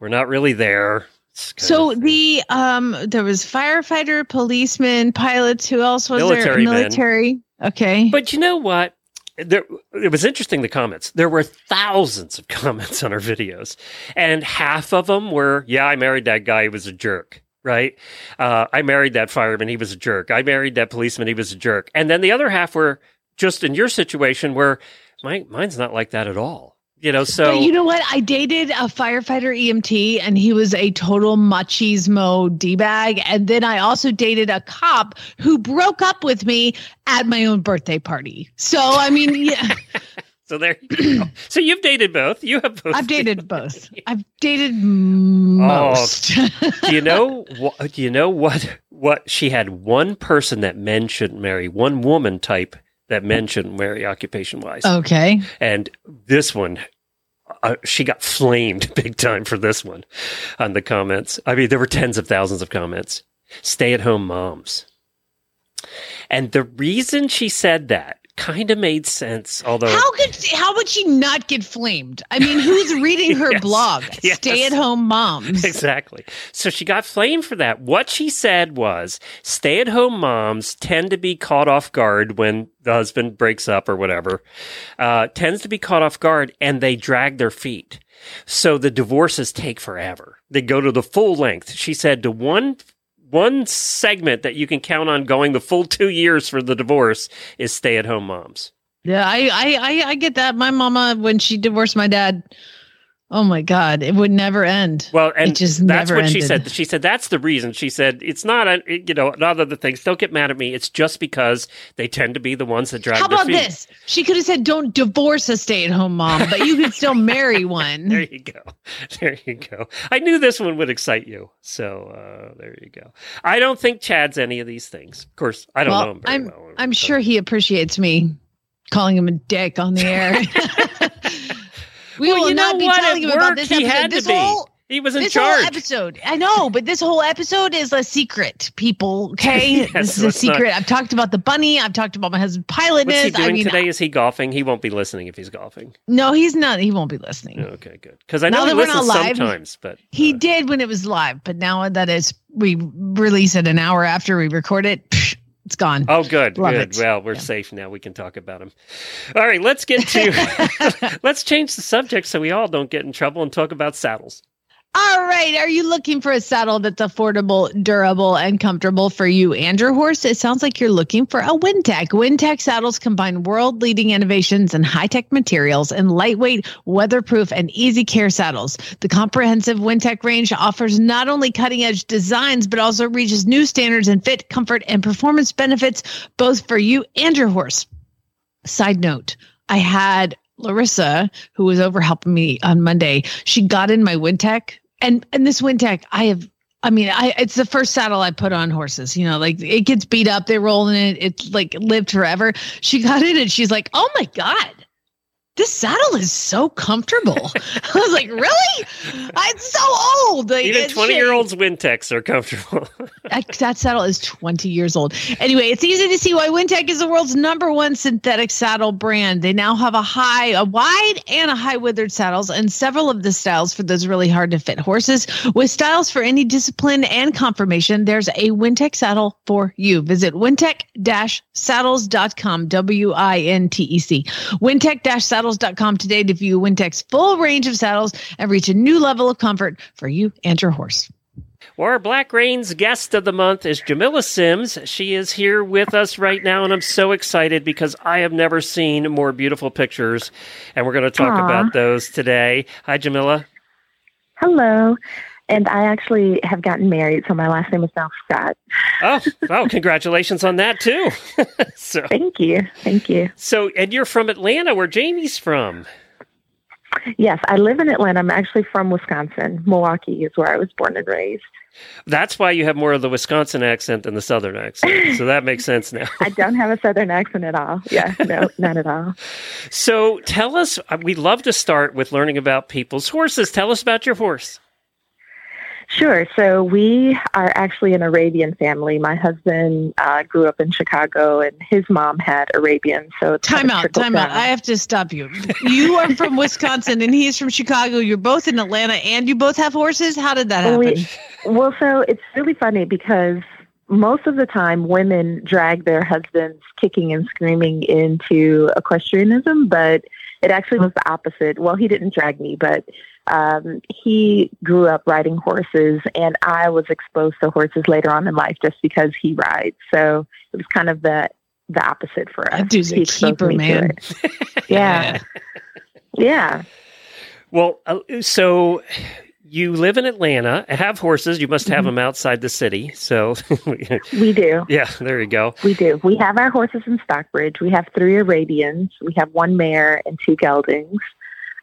we're not really there. So the um there was firefighter, policeman, pilots. Who else was Military there? men. Military. Okay. But you know what? There, it was interesting. The comments. There were thousands of comments on our videos, and half of them were, "Yeah, I married that guy. He was a jerk." Right? Uh, I married that fireman. He was a jerk. I married that policeman. He was a jerk. And then the other half were just in your situation, where my mine's not like that at all. You know, so but you know what? I dated a firefighter EMT, and he was a total machismo d bag. And then I also dated a cop who broke up with me at my own birthday party. So I mean, yeah, so there. You go. so you've dated both. You have both. I've dated both. I've dated oh, most. do you know what do you know what what she had one person that men shouldn't marry one woman type that men shouldn't marry occupation wise okay. and this one uh, she got flamed big time for this one on the comments. I mean there were tens of thousands of comments. Stay at home moms. And the reason she said that kind of made sense although How could how would she not get flamed? I mean, who's reading her Yes. blog? Yes. Stay at home moms. Exactly. So she got flamed for that. What she said was stay at home moms tend to be caught off guard when the husband breaks up or whatever, uh, tends to be caught off guard and they drag their feet. So the divorces take forever. They go to the full length. She said to one one segment that you can count on going the full two years for the divorce is stay at home moms. Yeah, I, I I I get that. My mama, when she divorced my dad, oh my god, it would never end. Well, and it just that's what she said. She said that's the reason. She said it's not, a, you know, not other things. Don't get mad at me. It's just because they tend to be the ones that drive. How about feet. this? She could have said, "Don't divorce a stay-at-home mom, but you could still marry one." There you go. There you go. I knew this one would excite you. So uh, there you go. I don't think Chad's any of these things. Of course, I don't well, know him very I'm well. I'm So- sure he appreciates me calling him a dick on the air. we well, will you know not be telling you about this he episode. had this to be. whole He was in this charge. whole episode. I know, but this whole episode is a secret, people. Okay, Yes, this is a let's not- secret. I've talked about the bunny. I've talked about my husband pilotness. What's he doing I mean, today? Is he golfing? He won't be listening if he's golfing. no, he's not. He won't be listening. Okay, good. Because I know Now he that we're not live, sometimes, but He uh, did when it was live, but now that is we release it an hour after we record it, psh, it's gone. Oh, good, Love good. it. Well, we're Yeah. safe now. We can talk about him. All right, let's get to let's change the subject so we all don't get in trouble and talk about saddles. All right. Are you looking for a saddle that's affordable, durable, and comfortable for you and your horse? It sounds like you're looking for a Wintec. Wintec saddles combine world leading innovations and high tech materials in lightweight, weatherproof, and easy care saddles. The comprehensive Wintec range offers not only cutting edge designs, but also reaches new standards in fit, comfort, and performance benefits, both for you and your horse. Side note, I had Larissa, who was over helping me on Monday. She got in my Wintec, and and this Wintec, I have. I mean, I it's the first saddle I put on horses. You know, like it gets beat up, they roll in it. It's like lived forever. She got in and she's like, "Oh my god." This saddle is so comfortable. I was like, really? It's so old. Like, Even twenty year olds Wintecs are comfortable. that, that saddle is 20 years old. Anyway, it's easy to see why Wintec is the world's number one synthetic saddle brand. They now have a high, a wide, and a high withered saddles, and several of the styles for those really hard to fit horses. With styles for any discipline and conformation, there's a Wintec saddle for you. Visit wintec saddles.com, W I N T E C. Wintec saddles WintecSaddles.com today to view Wintec's full range of saddles and reach a new level of comfort for you and your horse. Well, our Black Reins guest of the month is Jamillah Simms. She is here with us right now, and I'm so excited because I have never seen more beautiful pictures, and we're going to talk Aw. about those today. Hi, Jamila. Hello. And I actually have gotten married, so my last name is now Scott. Oh, oh, congratulations on that too. so, Thank you. Thank you. so, and you're from Atlanta, where Jamie's from. Yes, I live in Atlanta. I'm actually from Wisconsin. Milwaukee is where I was born and raised. That's why you have more of the Wisconsin accent than the Southern accent. So that makes sense now. I don't have a southern accent at all. Yeah, no, not at all. So tell us, uh, we love to start with learning about people's horses. Tell us about your horse. Sure. So we are actually an Arabian family. My husband uh, grew up in Chicago, and his mom had Arabian. So it's Time out, time out. I have to stop you. You are from Wisconsin and he's from Chicago. You're both in Atlanta and you both have horses. How did that happen? We- well, so it's really funny because most of the time women drag their husbands kicking and screaming into equestrianism, but it actually was the opposite. Well, he didn't drag me, but um, he grew up riding horses, and I was exposed to horses later on in life just because he rides. So it was kind of the the opposite for us. That dude's a He exposed keeper, man. Yeah, yeah. Well, uh, so you live in Atlanta, have horses. You must have Mhm. them outside the city. So, We do. yeah, there you go. We do. We have our horses in Stockbridge. We have three Arabians. We have one mare and two geldings.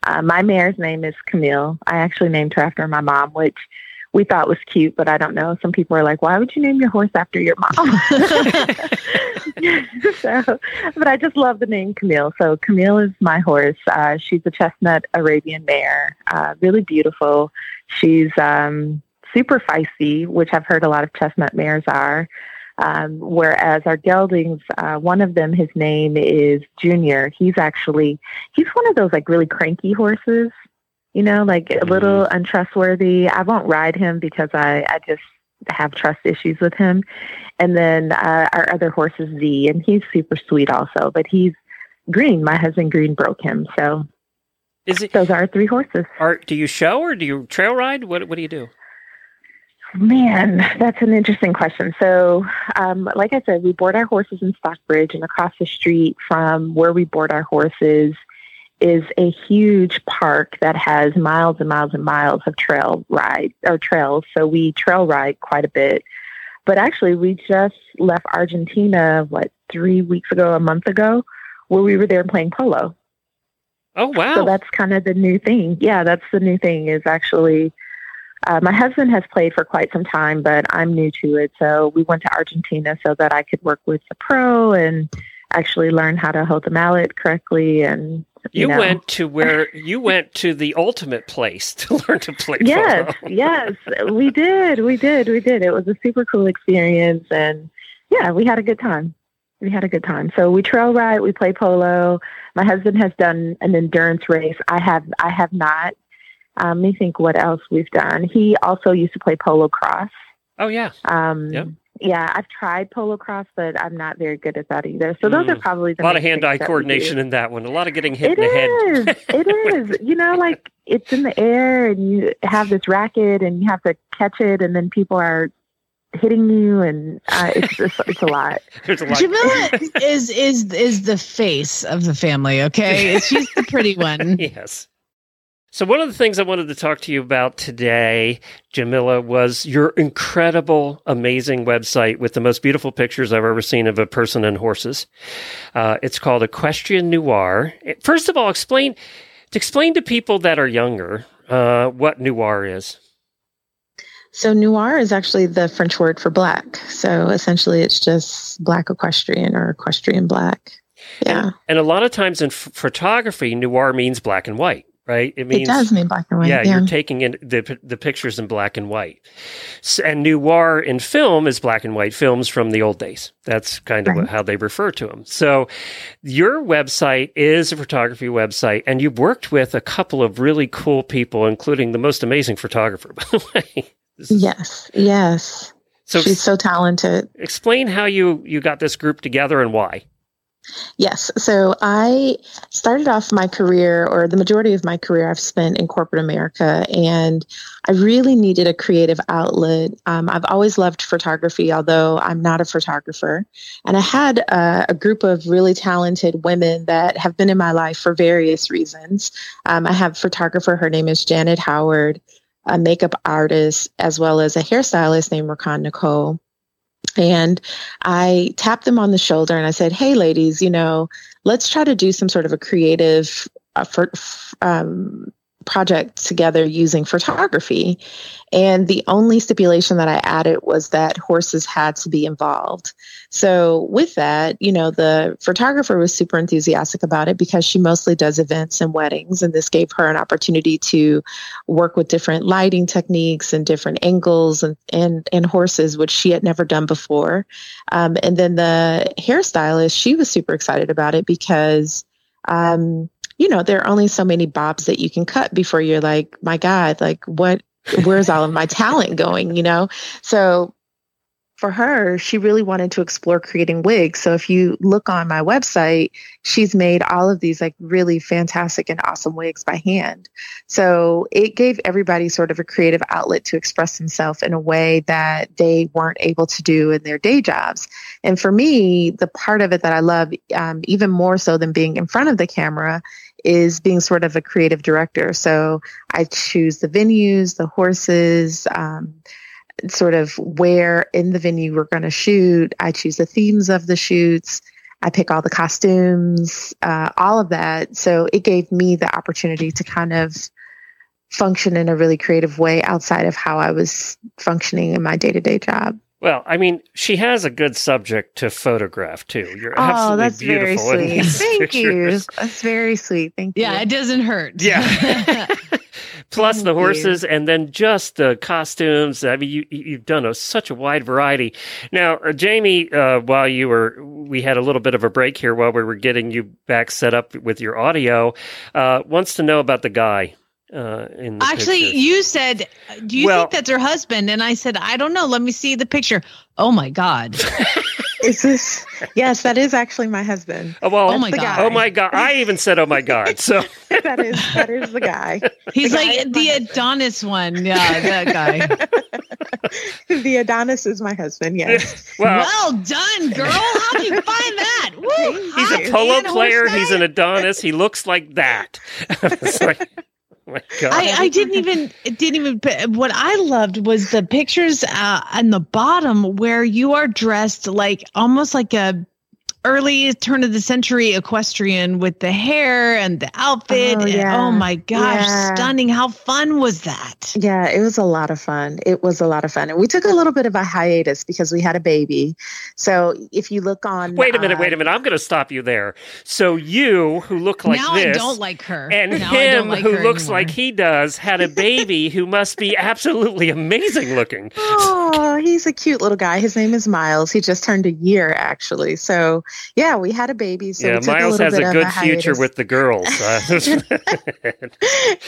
Uh, my mare's name is Camille. I actually named her after my mom, which we thought was cute, but I don't know. Some people are like, why would you name your horse after your mom? so, but I just love the name Camille. So Camille is my horse. Uh, she's a chestnut Arabian mare, uh, really beautiful. She's um, super feisty, which I've heard a lot of chestnut mares are. Um, whereas our geldings, uh, one of them, his name is Junior. He's actually he's one of those like really cranky horses, you know, like a little untrustworthy. I won't ride him because I I just have trust issues with him. And then uh, our other horse is Z, and he's super sweet also, but he's green. My husband Green broke him, so Is it? those are our three horses. Are, do you show or do you trail ride? What What do you do? Man, that's an interesting question. So, um, like I said, we board our horses in Stockbridge, and across the street from where we board our horses is a huge park that has miles and miles and miles of trail ride or trails. So we trail ride quite a bit. But actually, we just left Argentina, what, three weeks ago, a month ago, where we were there playing polo. Oh wow! So that's kind of the new thing. Yeah, that's the new thing is actually uh, my husband has played for quite some time, but I'm new to it. So we went to Argentina so that I could work with the pro and actually learn how to hold the mallet correctly. And you know. went to where you went to the ultimate place to learn to play yes, polo. yes, we did, we did, we did. It was a super cool experience, and yeah, we had a good time. We had a good time. So we trail ride, we play polo. My husband has done an endurance race. I have, I have not. Um, let me think what else we've done. He also used to play polocrosse. Oh yeah. Um, Yep. Yeah, I've tried polocrosse, but I'm not very good at that either. So those are Mm. probably A lot of hand-eye things that we do. coordination in that one. A lot of getting hit It in the head. is. It is. You know, like it's in the air and you have this racket and you have to catch it and then people are hitting you and uh, it's just, it's a lot. There's a lot. Jamillah is is is the face of the family. Okay, she's the pretty one. yes. So one of the things I wanted to talk to you about today, Jamillah, was your incredible, amazing website with the most beautiful pictures I've ever seen of a person and horses. Uh, it's called Equestrian Noire. First of all, explain to explain to people that are younger uh, what noir is. So noir is actually the French word for black. So essentially, it's just black equestrian or equestrian black. Yeah, And a lot of times in f- photography, noir means black and white, right? It means it does mean black and white. yeah, Yeah, you're taking in the the pictures in black and white, and noir in film is black and white films from the old days. That's kind of Right. how they refer to them. So, your website is a photography website, and you've worked with a couple of really cool people, including the most amazing photographer, by the way. Yes, yes. So, She's so talented. explain how you you got this group together and why. Yes. So I started off my career, or the majority of my career, I've spent in corporate America, and I really needed a creative outlet. Um, I've always loved photography, although I'm not a photographer. And I had uh, a group of really talented women that have been in my life for various reasons. Um, I have a photographer, her name is Janet Howard, a makeup artist, as well as a hairstylist named Rakan Nicole. And I tapped them on the shoulder and I said, Hey, ladies, you know, let's try to do some sort of a creative uh, for, um, project together using photography. And the only stipulation that I added was that horses had to be involved. So with that, you know, the photographer was super enthusiastic about it because she mostly does events and weddings. And this gave her an opportunity to work with different lighting techniques and different angles and, and, and horses, which she had never done before. Um, and then the hairstylist, she was super excited about it because um, you know, there are only so many bobs that you can cut before you're like, my God, like what, where's all of my talent going, you know? So for her, she really wanted to explore creating wigs. So if you look on my website, she's made all of these like really fantastic and awesome wigs by hand. So it gave everybody sort of a creative outlet to express themselves in a way that they weren't able to do in their day jobs. And for me, the part of it that I love um, even more so than being in front of the camera is being sort of a creative director. So I choose the venues, the horses, um, sort of where in the venue we're going to shoot. I choose the themes of the shoots. I pick all the costumes, uh, all of that. So it gave me the opportunity to kind of function in a really creative way outside of how I was functioning in my day to day job. Well, I mean, she has a good subject to photograph too. You're oh, absolutely that's beautiful. very sweet. these Thank you. That's very sweet. Thank you. Yeah, it doesn't hurt. Yeah. Plus the Thank you. horses, and then just the costumes. I mean, you you've done a, such a wide variety. Now, uh, Jamie, uh, while you were, we had a little bit of a break here while we were getting you back set up with your audio. Uh, wants to know about the guy. Uh, in the Actually, pictures. you said, "Do you Well- think that's her husband?" And I said, "I don't know. Let me see the picture." Oh my god! Is this? Yes, that is actually my husband. Oh, well, Oh my god! guy. Oh my god! I even said, "Oh my god!" So that is that is the guy. He's The guy like is the my- Adonis one. Yeah, that guy. the Adonis is my husband. Yes. well, well done, girl. How'd you find that? Woo, he's hot a polo player. He's an Adonis. He looks like that. my god! I, I didn't even didn't even but what I loved was the pictures uh, on the bottom where you are dressed like almost like a early turn of the century equestrian with the hair and the outfit. Oh, and- oh my gosh, Yeah. stunning. How fun was that? Yeah, it was a lot of fun. It was a lot of fun. And we took a little bit of a hiatus because we had a baby. So if you look on Wait a minute, uh, wait a minute. I'm going to stop you there. So you, who look like now this, I don't like her. and now him, like who looks anymore. like he does, had a baby who must be absolutely amazing looking. Oh, he's a cute little guy. His name is Miles. He just turned a year actually. So yeah, we had a baby. So yeah, took Miles a little has bit a of good a future hiatus. with the girls. Uh,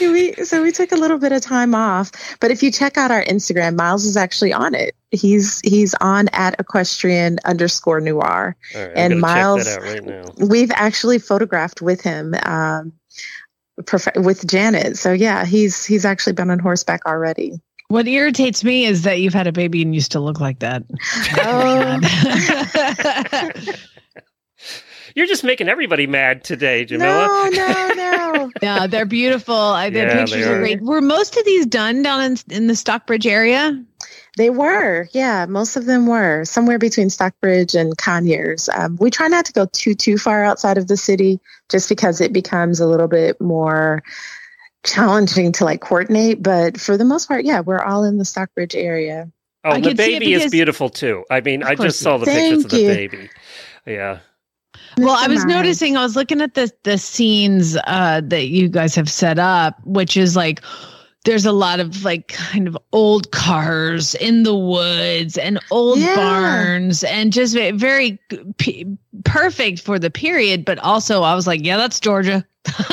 we, so we took a little bit of time off. But if you check out our Instagram, Miles is actually on it. He's he's on at equestrian underscore noir. All right, And Miles- check that out right now. We've actually photographed with him. Um, with Janet. So yeah, he's he's actually been on horseback already. What irritates me is that you've had a baby and you still look like that. Oh. You're just making everybody mad today, Jamillah. No, no, no. yeah, they're beautiful. I, the Yeah, they pictures are. are. great. Were most of these done down in, in the Stockbridge area? They were, yeah, most of them were somewhere between Stockbridge and Conyers. Um, we try not to go too too far outside of the city, just because it becomes a little bit more challenging to like coordinate. But for the most part, yeah, we're all in the Stockbridge area. Oh, I the can see it baby is beautiful too. I mean, Of I just saw the Thank pictures of the baby. Yeah. Well, I was noticing, I was looking at the the scenes uh, that you guys have set up, which is like there's a lot of like kind of old cars in the woods and old Yeah. barns and just very p- perfect for the period. But also, I was like, yeah, that's Georgia.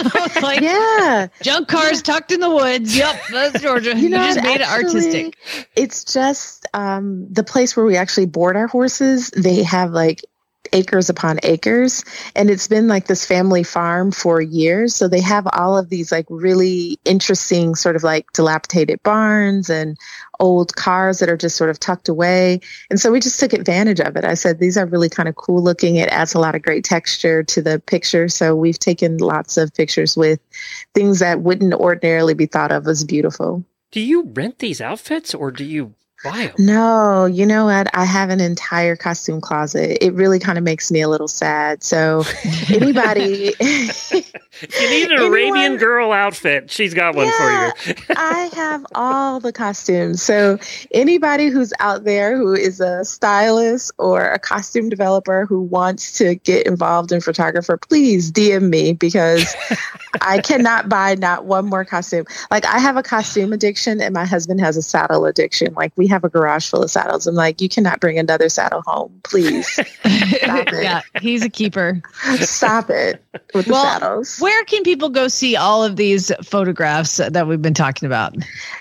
Like, Yeah, junk cars tucked in the woods. Yep, that's Georgia. You, know, just what, made it artistic. It's just um, the place where we actually board our horses. They have like acres upon acres and it's been like this family farm for years. So they have all of these like really interesting sort of like dilapidated barns and old cars that are just sort of tucked away. And so we just took advantage of it. I said these are really kind of cool looking. It adds a lot of great texture to the picture. So we've taken lots of pictures with things that wouldn't ordinarily be thought of as beautiful. Do you rent these outfits or do you them? no, you know what? I have an entire costume closet. It really kind of makes me a little sad. So, anybody, you need an Arabian girl outfit, she's got one Yeah, for you. I have all the costumes. So, anybody who's out there who is a stylist or a costume developer who wants to get involved in photographer, please DM me because I cannot buy not one more costume. Like, I have a costume addiction and my husband has a saddle addiction. Like, we have a garage full of saddles. I'm like, you cannot bring another saddle home, please. Yeah, he's a keeper. Stop it with the saddles. Where can people go see all of these photographs that we've been talking about?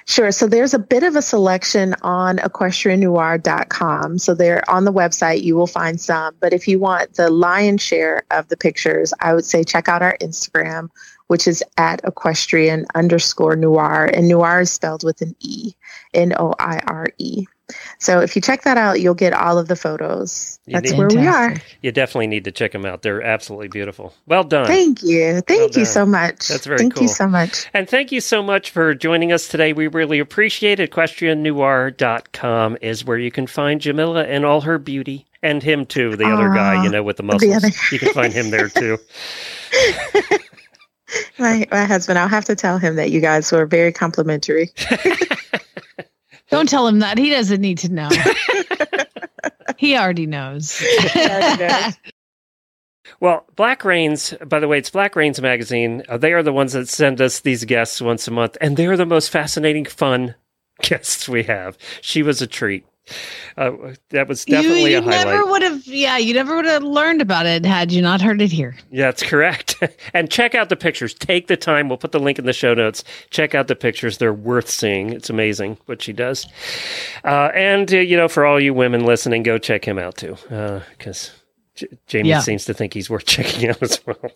Sure. So there's a bit of a selection on equestriannoire.com. So they're on the website. You will find some. But if you want the lion's share of the pictures, I would say check out our Instagram, which is at equestrian underscore noir. And noir is spelled with an E, N O I R E. So if you check that out, you'll get all of the photos. You That's need- where we are. You definitely need to check them out. They're absolutely beautiful. Well done. Thank you. Thank Well you done. so much. That's very Thank cool. you so much. And thank you so much for joining us today. We really appreciate it. EquestrianNoire.com is where you can find Jamillah and all her beauty. And him too, the other guy, you know, with the the muscles. other- You can find him there too. My, my husband, I'll have to tell him that you guys were very complimentary. Don't tell him that. He doesn't need to know. he already knows. Well, Black Reins, by the way, it's Black Reins magazine. Uh, they are the ones that send us these guests once a month, and they're the most fascinating, fun guests we have. She was a treat. Uh, that was definitely you, you a highlight. never would have, yeah, you never would have learned about it had you not heard it here. Yeah, that's correct. and check out the pictures. Take the time. We'll put the link in the show notes. Check out the pictures. They're worth seeing. It's amazing what she does. Uh, and, uh, you know, for all you women listening, go check him out too. Because J- Jamie Yeah. seems to think he's worth checking out as well.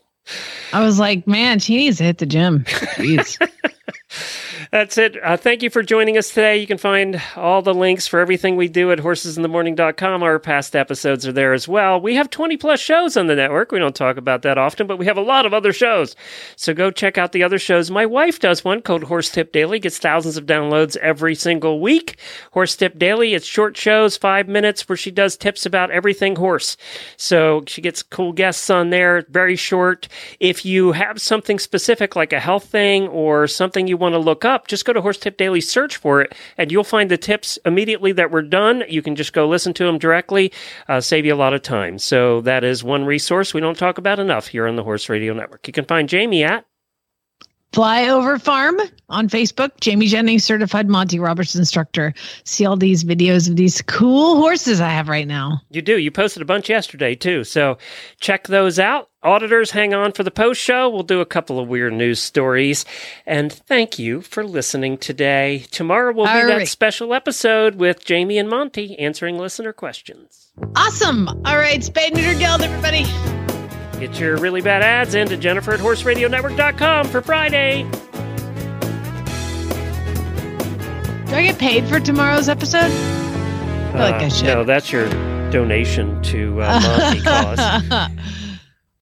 I was like, man, she needs to hit the gym. Jeez. That's it. Uh, thank you for joining us today. You can find all the links for everything we do at horsesinthemorning.com. Our past episodes are there as well. We have 20 plus shows on the network. We don't talk about that often, but we have a lot of other shows. So go check out the other shows. My wife does one called Horse Tip Daily, gets thousands of downloads every single week. Horse Tip Daily, it's short shows, five minutes, where she does tips about everything horse. So she gets cool guests on there, very short. If you have something specific like a health thing or something you want to look up, just go to Horse Tip Daily, search for it, and you'll find the tips immediately that were done. You can just go listen to them directly, uh, save you a lot of time. So that is one resource we don't talk about enough here on the Horse Radio Network. You can find Jamie at Flyover Farm on Facebook. Jamie Jennings, certified Monty Roberts instructor. See all these videos of these cool horses I have right now. You do. You posted a bunch yesterday too. So check those out. Auditors, hang on for the post show. We'll do a couple of weird news stories. And thank you for listening today. Tomorrow will be All that right. special episode with Jamie and Monty answering listener questions. Awesome. All right, Spade Neuter Guild, everybody. Get your really bad ads into Jennifer at horseradionetwork.com for Friday. Do I get paid for tomorrow's episode? I feel like I Uh, should. No, that's your donation to uh, Monty cause.